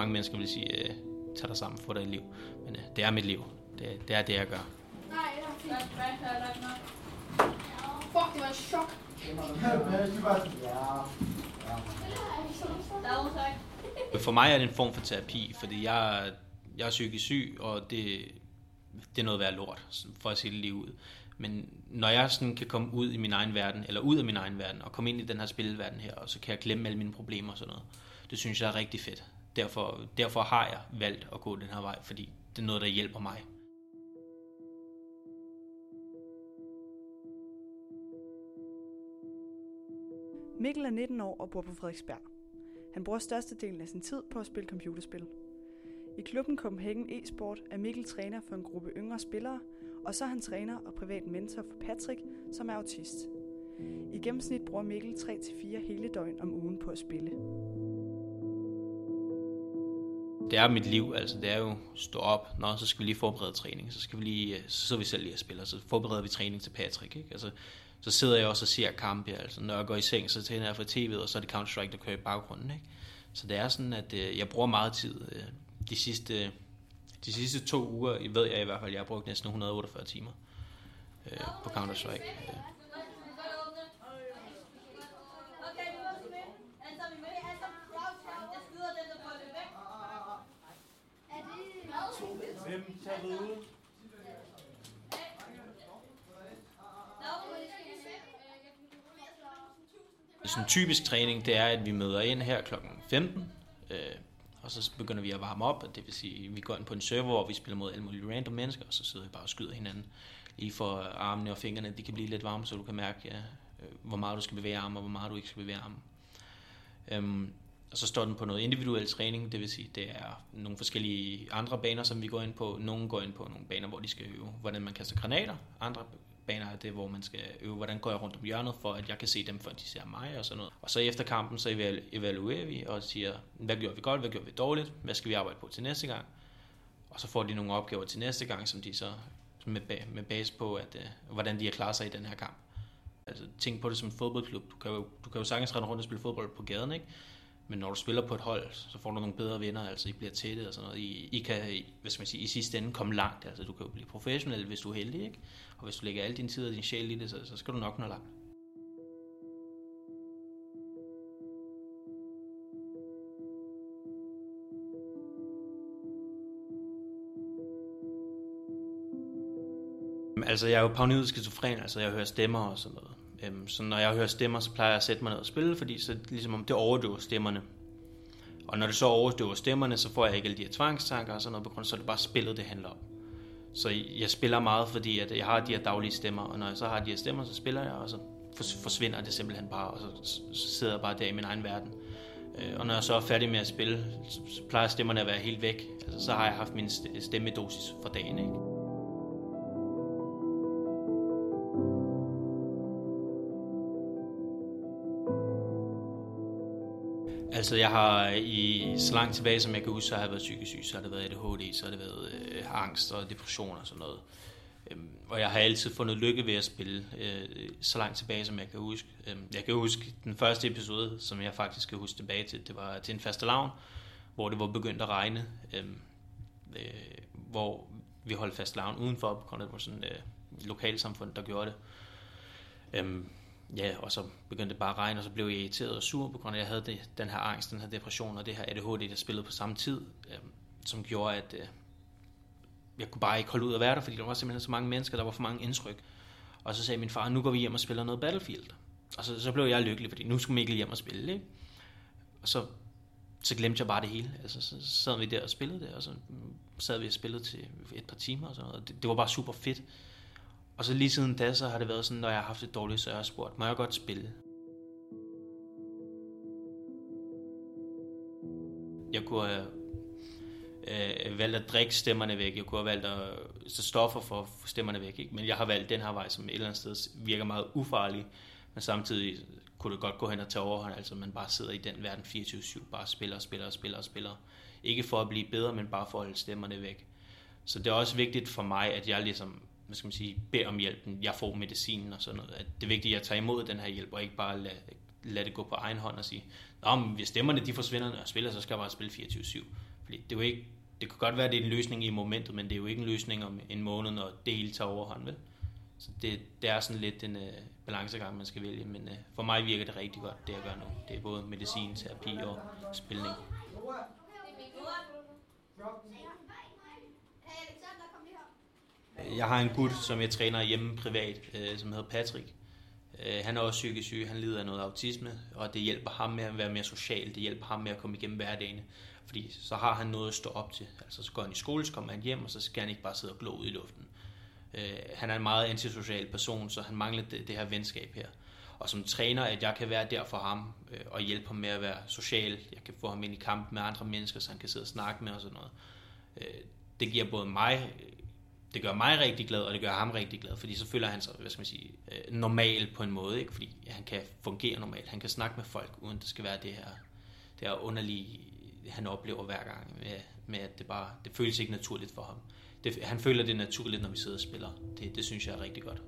mange mennesker vil sige, øh, tag dig sammen, få dig et liv. Men øh, det er mit liv. Det, det er det, jeg gør. Nej, det er fint. Fuck, det var et chok. For mig er det en form for terapi, fordi jeg, jeg er psykisk syg, og det, det er noget værd lort, for at sige det lige ud. Men når jeg sådan kan komme ud i min egen verden, eller ud af min egen verden, og komme ind i den her spilverden her, og så kan jeg glemme alle mine problemer og sådan noget, det synes jeg er rigtig fedt. Derfor, derfor har jeg valgt at gå den her vej, fordi det er noget, der hjælper mig. Mikkel er 19 år og bor på Frederiksberg. Han bruger størstedelen af sin tid på at spille computerspil. I klubben Copenhagen e-sport er Mikkel træner for en gruppe yngre spillere, og så er han træner og privat mentor for Patrick, som er autist. I gennemsnit bruger Mikkel 3-4 hele døgn om ugen på at spille. Det er mit liv, altså det er jo stå op, nå, så skal vi lige forberede træning, så skal vi lige, øh, så sidder vi selv lige og spiller, så forbereder vi træning til Patrick, ikke? Altså, så sidder jeg også og ser kampe, altså når jeg går i seng, så tænder jeg for tv'et, og så er det Counter-Strike, der kører i baggrunden, ikke? Så det er sådan, at øh, jeg bruger meget tid. Øh, de sidste, de sidste to uger, ved jeg i hvert fald, jeg har brugt næsten 148 timer øh, på Counter-Strike. Øh. Hvem tager ud? Sådan en typisk træning, det er, at vi møder ind her kl. 15, øh, og så begynder vi at varme op, og det vil sige, at vi går ind på en server, hvor vi spiller mod alle mulige random mennesker, og så sidder vi bare og skyder hinanden. Lige for armene og fingrene, de kan blive lidt varme, så du kan mærke, ja, øh, hvor meget du skal bevæge armen, og hvor meget du ikke skal bevæge armen. Øhm, og så står den på noget individuel træning, det vil sige, det er nogle forskellige andre baner, som vi går ind på. Nogle går ind på nogle baner, hvor de skal øve, hvordan man kaster granater. Andre baner er det, hvor man skal øve, hvordan går jeg rundt om hjørnet, for at jeg kan se dem, før de ser mig og sådan noget. Og så efter kampen, så evaluerer vi og siger, hvad gjorde vi godt, hvad gjorde vi dårligt, hvad skal vi arbejde på til næste gang. Og så får de nogle opgaver til næste gang, som de så med, med base på, at, øh, hvordan de har klaret sig i den her kamp. Altså, tænk på det som en fodboldklub. Du kan jo, du kan jo sagtens rende rundt og spille fodbold på gaden, ikke? Men når du spiller på et hold, så får du nogle bedre venner, altså I bliver tætte og sådan noget. I, I kan, hvad skal man sige, i sidste ende komme langt, altså du kan jo blive professionel, hvis du er heldig, ikke? Og hvis du lægger al din tid og din sjæl i det, så, så skal du nok nå langt. Altså, jeg er jo paranoid skizofren, altså jeg hører stemmer og sådan noget. Øhm, så når jeg hører stemmer, så plejer jeg at sætte mig ned og spille, fordi så ligesom om det overdøver stemmerne. Og når det så overdøver stemmerne, så får jeg ikke alle de her tvangstanker og sådan noget på grund, så er det bare spillet, det handler om. Så jeg spiller meget, fordi at jeg har de her daglige stemmer, og når jeg så har de her stemmer, så spiller jeg, og så forsvinder det simpelthen bare, og så, så sidder jeg bare der i min egen verden. Øh, og når jeg så er færdig med at spille, så plejer stemmerne at være helt væk. Altså, så har jeg haft min stemmedosis for dagen, ikke? Altså, jeg har i så langt tilbage, som jeg kan huske, så har jeg været psykisk syg, så har det været ADHD, så har det været øh, angst og depression og sådan noget. Øhm, og jeg har altid fundet lykke ved at spille, øh, så langt tilbage, som jeg kan huske. Øhm, jeg kan huske den første episode, som jeg faktisk kan huske tilbage til, det var til en faste lavn, hvor det var begyndt at regne, øhm, øh, hvor vi holdt fast lavn udenfor, på grund af sådan et øh, lokalsamfund, der gjorde det. Øhm, ja, og så begyndte det bare at regne, og så blev jeg irriteret og sur, på grund af, at jeg havde det, den her angst, den her depression og det her ADHD, der spillede på samme tid, øh, som gjorde, at øh, jeg kunne bare ikke holde ud at være der, fordi der var simpelthen så mange mennesker, der var for mange indtryk. Og så sagde min far, nu går vi hjem og spiller noget Battlefield. Og så, så blev jeg lykkelig, fordi nu skulle Mikkel hjem og spille, ikke? Og så, så glemte jeg bare det hele. Altså, så sad vi der og spillede det, og så mm, sad vi og spillede til et par timer og sådan noget. Det, det var bare super fedt. Og så lige siden da, så har det været sådan, når jeg har haft et dårligt, så jeg har spurgt, må jeg godt spille? Jeg kunne have øh, valgt at drikke stemmerne væk. Jeg kunne have valgt at så stoffer for stemmerne væk. Ikke? Men jeg har valgt den her vej, som et eller andet sted virker meget ufarlig. Men samtidig kunne det godt gå hen og tage overhånd. Altså man bare sidder i den verden 24-7, bare spiller og spiller og spiller og spiller. Ikke for at blive bedre, men bare for at holde stemmerne væk. Så det er også vigtigt for mig, at jeg ligesom hvad skal man sige, beder om hjælpen, jeg får medicinen og sådan noget. At det er vigtigt, at jeg tager imod den her hjælp, og ikke bare lade, lade det gå på egen hånd og sige, Nå, men hvis stemmerne de forsvinder, når jeg spiller, så skal jeg bare spille 24-7. Fordi det er jo ikke, det kan godt være, at det er en løsning i momentet, men det er jo ikke en løsning om en måned, når det hele tager overhånd, vel? Så det, det er sådan lidt en uh, balancegang, man skal vælge, men uh, for mig virker det rigtig godt, det jeg gør nu. Det er både medicin, terapi og spilning. Jeg har en gut, som jeg træner hjemme privat, øh, som hedder Patrick. Øh, han er også psykisk syg, han lider af noget autisme, og det hjælper ham med at være mere social, det hjælper ham med at komme igennem hverdagen. Fordi så har han noget at stå op til. Altså så går han i skole, så kommer han hjem, og så skal han ikke bare sidde og glo ud i luften. Øh, han er en meget antisocial person, så han mangler det, det her venskab her. Og som træner, at jeg kan være der for ham øh, og hjælpe ham med at være social. Jeg kan få ham ind i kamp med andre mennesker, så han kan sidde og snakke med og sådan noget. Øh, det giver både mig det gør mig rigtig glad, og det gør ham rigtig glad, fordi så føler han sig, hvad skal man sige, øh, normal på en måde, ikke? fordi han kan fungere normalt, han kan snakke med folk, uden det skal være det her, det her underlige, han oplever hver gang, med, med at det bare, det føles ikke naturligt for ham. Det, han føler det naturligt, når vi sidder og spiller. Det, det synes jeg er rigtig godt.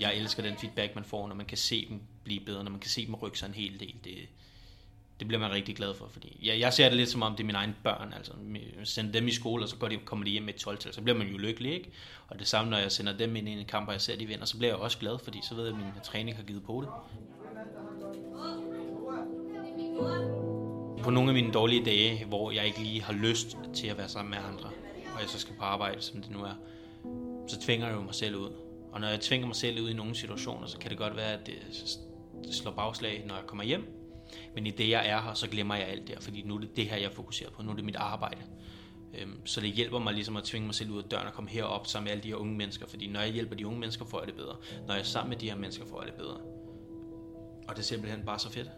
Jeg elsker den feedback, man får, når man kan se dem blive bedre, når man kan se dem rykke sig en hel del. Det, det bliver man rigtig glad for, fordi jeg, jeg ser det lidt som om, det er mine egne børn, altså sender dem i skole, og så går de, kommer de hjem med et 12 så bliver man jo lykkelig, ikke? Og det samme, når jeg sender dem ind i en kamp, og jeg ser, de vinder, så bliver jeg også glad, fordi så ved jeg, at min træning har givet på det. På nogle af mine dårlige dage, hvor jeg ikke lige har lyst til at være sammen med andre, og jeg så skal på arbejde, som det nu er, så tvinger jeg jo mig selv ud. Og når jeg tvinger mig selv ud i nogle situationer, så kan det godt være, at det, slår bagslag, når jeg kommer hjem. Men i det, jeg er her, så glemmer jeg alt det fordi nu er det det her, jeg fokuserer på. Nu er det mit arbejde. Øhm, så det hjælper mig ligesom at tvinge mig selv ud af døren og komme herop sammen med alle de her unge mennesker. Fordi når jeg hjælper de unge mennesker, får jeg det bedre. Når jeg er sammen med de her mennesker, får jeg det bedre. Og det er simpelthen bare så fedt.